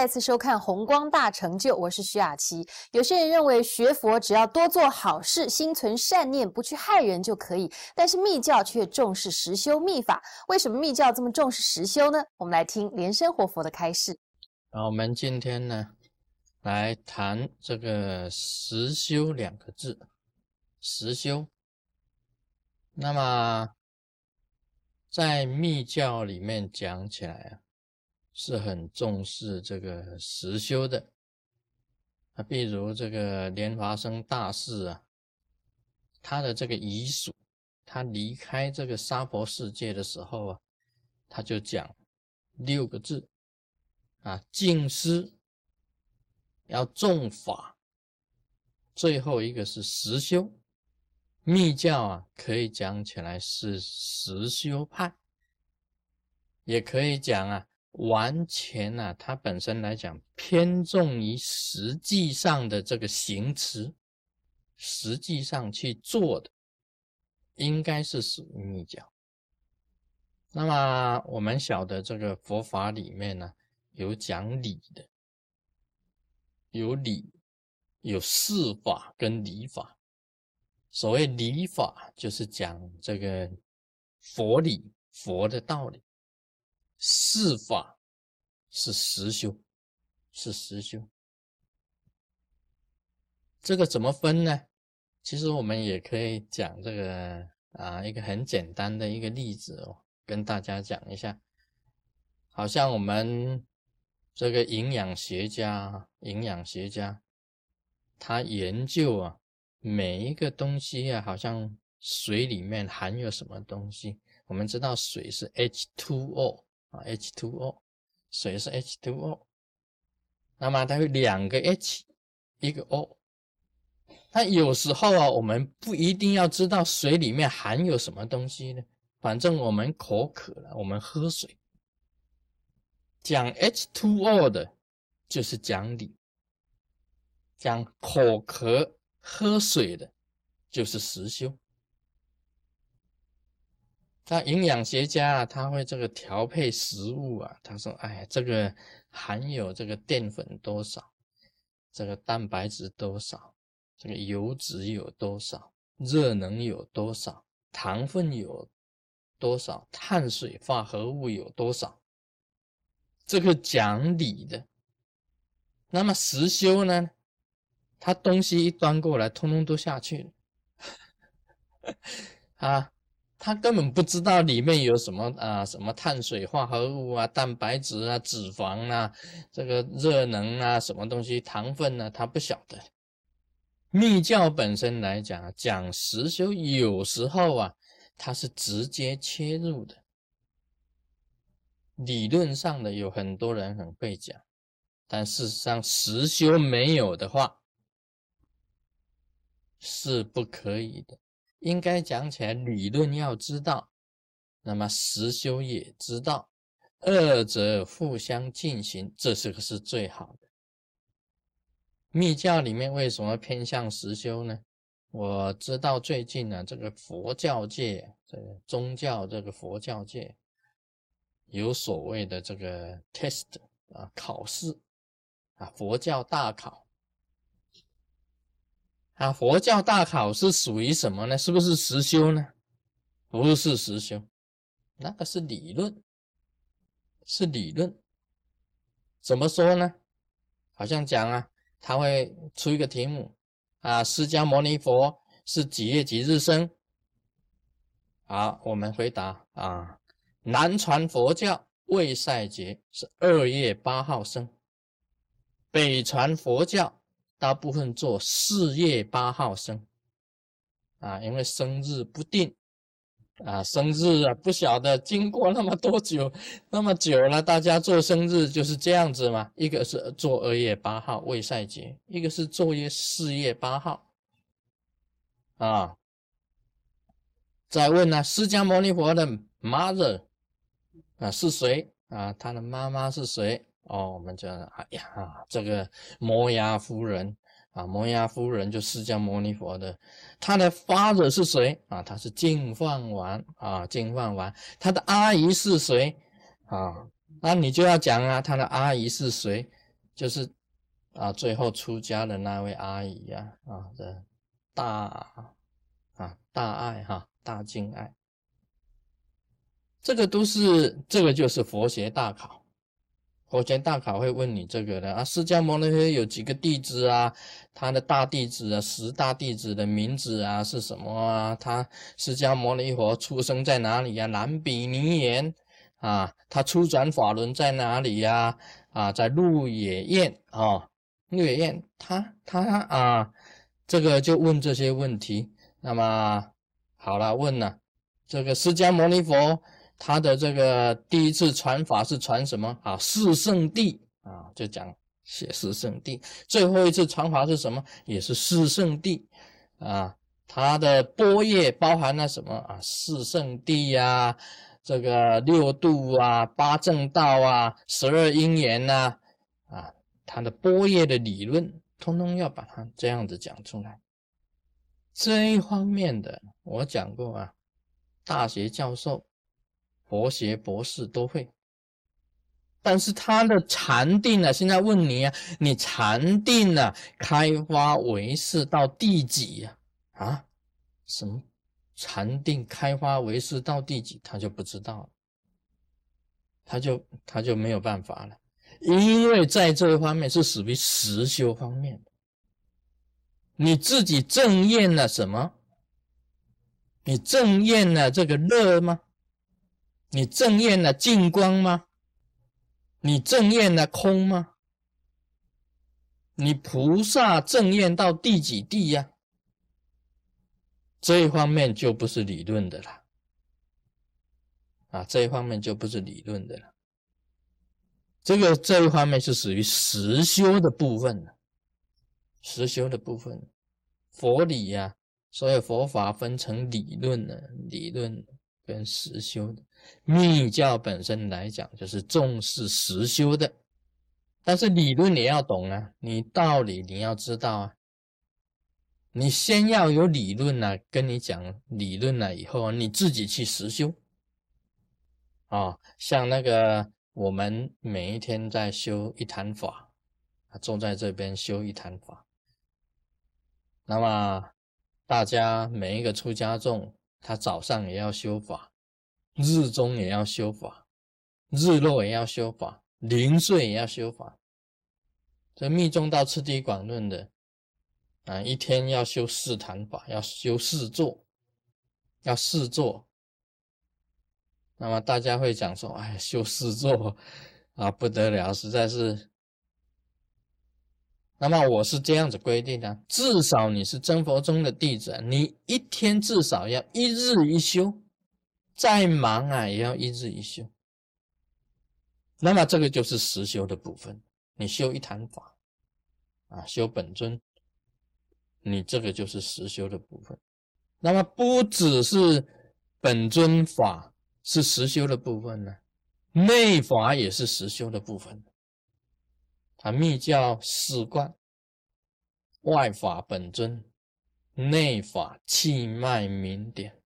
再次收看《红光大成就》，我是徐雅琪。有些人认为学佛只要多做好事，心存善念，不去害人就可以，但是密教却重视实修密法。为什么密教这么重视实修呢？我们来听莲生活佛的开示。好，我们今天呢，来谈这个“实修”两个字。实修，那么在密教里面讲起来啊。是很重视这个实修的啊，比如这个莲华生大士啊，他的这个遗属，他离开这个娑婆世界的时候啊，他就讲六个字啊：静思，要重法，最后一个是实修。密教啊，可以讲起来是实修派，也可以讲啊。完全呢，它本身来讲偏重于实际上的这个行持，实际上去做的，应该是属于密教。那么我们晓得这个佛法里面呢，有讲理的，有理，有事法跟理法。所谓理法，就是讲这个佛理、佛的道理。四法是实修，是实修。这个怎么分呢？其实我们也可以讲这个啊，一个很简单的一个例子哦，跟大家讲一下。好像我们这个营养学家，营养学家他研究啊，每一个东西啊，好像水里面含有什么东西。我们知道水是 H2O。啊，H2O，水是 H2O，那么它有两个 H，一个 O。那有时候啊，我们不一定要知道水里面含有什么东西呢，反正我们口渴了，我们喝水。讲 H2O 的，就是讲理；讲口渴喝水的，就是实修。那营养学家啊，他会这个调配食物啊。他说：“哎，这个含有这个淀粉多少，这个蛋白质多少，这个油脂有多少，热能有多少，糖分有多少，碳水化合物有多少。”这个讲理的。那么实修呢？他东西一端过来，通通都下去了 啊。他根本不知道里面有什么啊，什么碳水化合物啊、蛋白质啊、脂肪啊、这个热能啊、什么东西、糖分呢？他不晓得。密教本身来讲，讲实修有时候啊，它是直接切入的。理论上的有很多人很会讲，但事实上实修没有的话，是不可以的。应该讲起来，理论要知道，那么实修也知道，二者互相进行，这是个是最好的。密教里面为什么偏向实修呢？我知道最近呢，这个佛教界，这个宗教这个佛教界，有所谓的这个 test 啊，考试啊，佛教大考。啊，佛教大考是属于什么呢？是不是实修呢？不是实修，那个是理论，是理论。怎么说呢？好像讲啊，他会出一个题目啊，释迦牟尼佛是几月几日生？好，我们回答啊，南传佛教未赛节是二月八号生，北传佛教。大部分做四月八号生，啊，因为生日不定，啊，生日啊不晓得经过那么多久，那么久了，大家做生日就是这样子嘛。一个是做二月八号未赛节，一个是做月四月八号，啊。再问呢，释迦牟尼佛的 mother 啊是谁？啊，他的妈妈是谁？哦，我们讲，哎呀，这个摩崖夫人啊，摩崖夫人就释迦牟尼佛的，他的 father 是谁啊？他是净饭王啊，净饭王。他的阿姨是谁啊？那你就要讲啊，他的阿姨是谁就是啊，最后出家的那位阿姨呀，啊的大啊大爱哈，大敬爱，这个都是这个就是佛学大考。佛前大考会问你这个的啊，释迦牟尼佛有几个弟子啊？他的大弟子啊，十大弟子的名字啊是什么啊？他释迦牟尼佛出生在哪里呀？南比尼园啊，他初转法轮在哪里呀？啊，在鹿野苑啊，鹿野苑，他他啊，这个就问这些问题。那么好了，问了这个释迦牟尼佛。他的这个第一次传法是传什么啊？四圣地啊，就讲写四圣地。最后一次传法是什么？也是四圣地啊。他的波叶包含了什么啊？四圣地呀，这个六度啊，八正道啊，十二因缘呐，啊，他的波叶的理论，通通要把它这样子讲出来。这一方面的我讲过啊，大学教授。佛学博士都会，但是他的禅定呢？现在问你啊，你禅定呢？开发为是到第几呀？啊，什么禅定开发为是到第几？他就不知道了，他就他就没有办法了，因为在这一方面是属于实修方面的，你自己正验了什么？你正验了这个乐吗？你正验了净光吗？你正验了空吗？你菩萨正验到第几地呀？这一方面就不是理论的了，啊，这一方面就不是理论的了。这个这一方面是属于实修的部分，实修的部分，佛理呀，所有佛法分成理论的，理论跟实修的。密教本身来讲，就是重视实修的，但是理论你要懂啊，你道理你要知道啊，你先要有理论呢，跟你讲理论了以后，你自己去实修啊。像那个我们每一天在修一坛法，坐在这边修一坛法，那么大家每一个出家众，他早上也要修法。日中也要修法，日落也要修法，零睡也要修法。这密宗到次第广论的啊，一天要修四坛法，要修四座，要四座。那么大家会讲说，哎，修四座 啊，不得了，实在是。那么我是这样子规定的，至少你是真佛宗的弟子，你一天至少要一日一修。再忙啊，也要一日一修。那么这个就是实修的部分。你修一坛法啊，修本尊，你这个就是实修的部分。那么不只是本尊法是实修的部分呢，内法也是实修的部分。它密教四观，外法本尊，内法气脉明点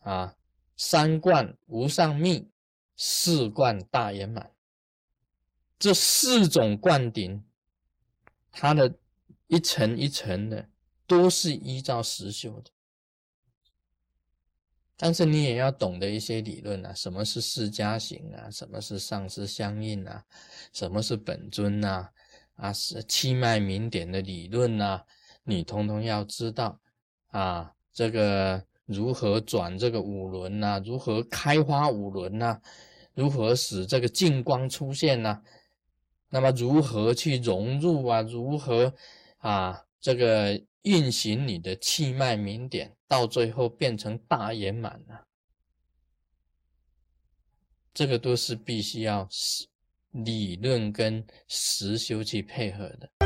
啊。三观无上密，四观大圆满，这四种灌顶，它的一层一层的，都是依照实修的。但是你也要懂得一些理论啊，什么是释迦行啊，什么是上师相应啊，什么是本尊呐，啊是气脉明点的理论呐，你通通要知道啊，这个。如何转这个五轮呐？如何开花五轮呐？如何使这个净光出现呢？那么如何去融入啊？如何啊？这个运行你的气脉明点，到最后变成大圆满了？这个都是必须要理论跟实修去配合的。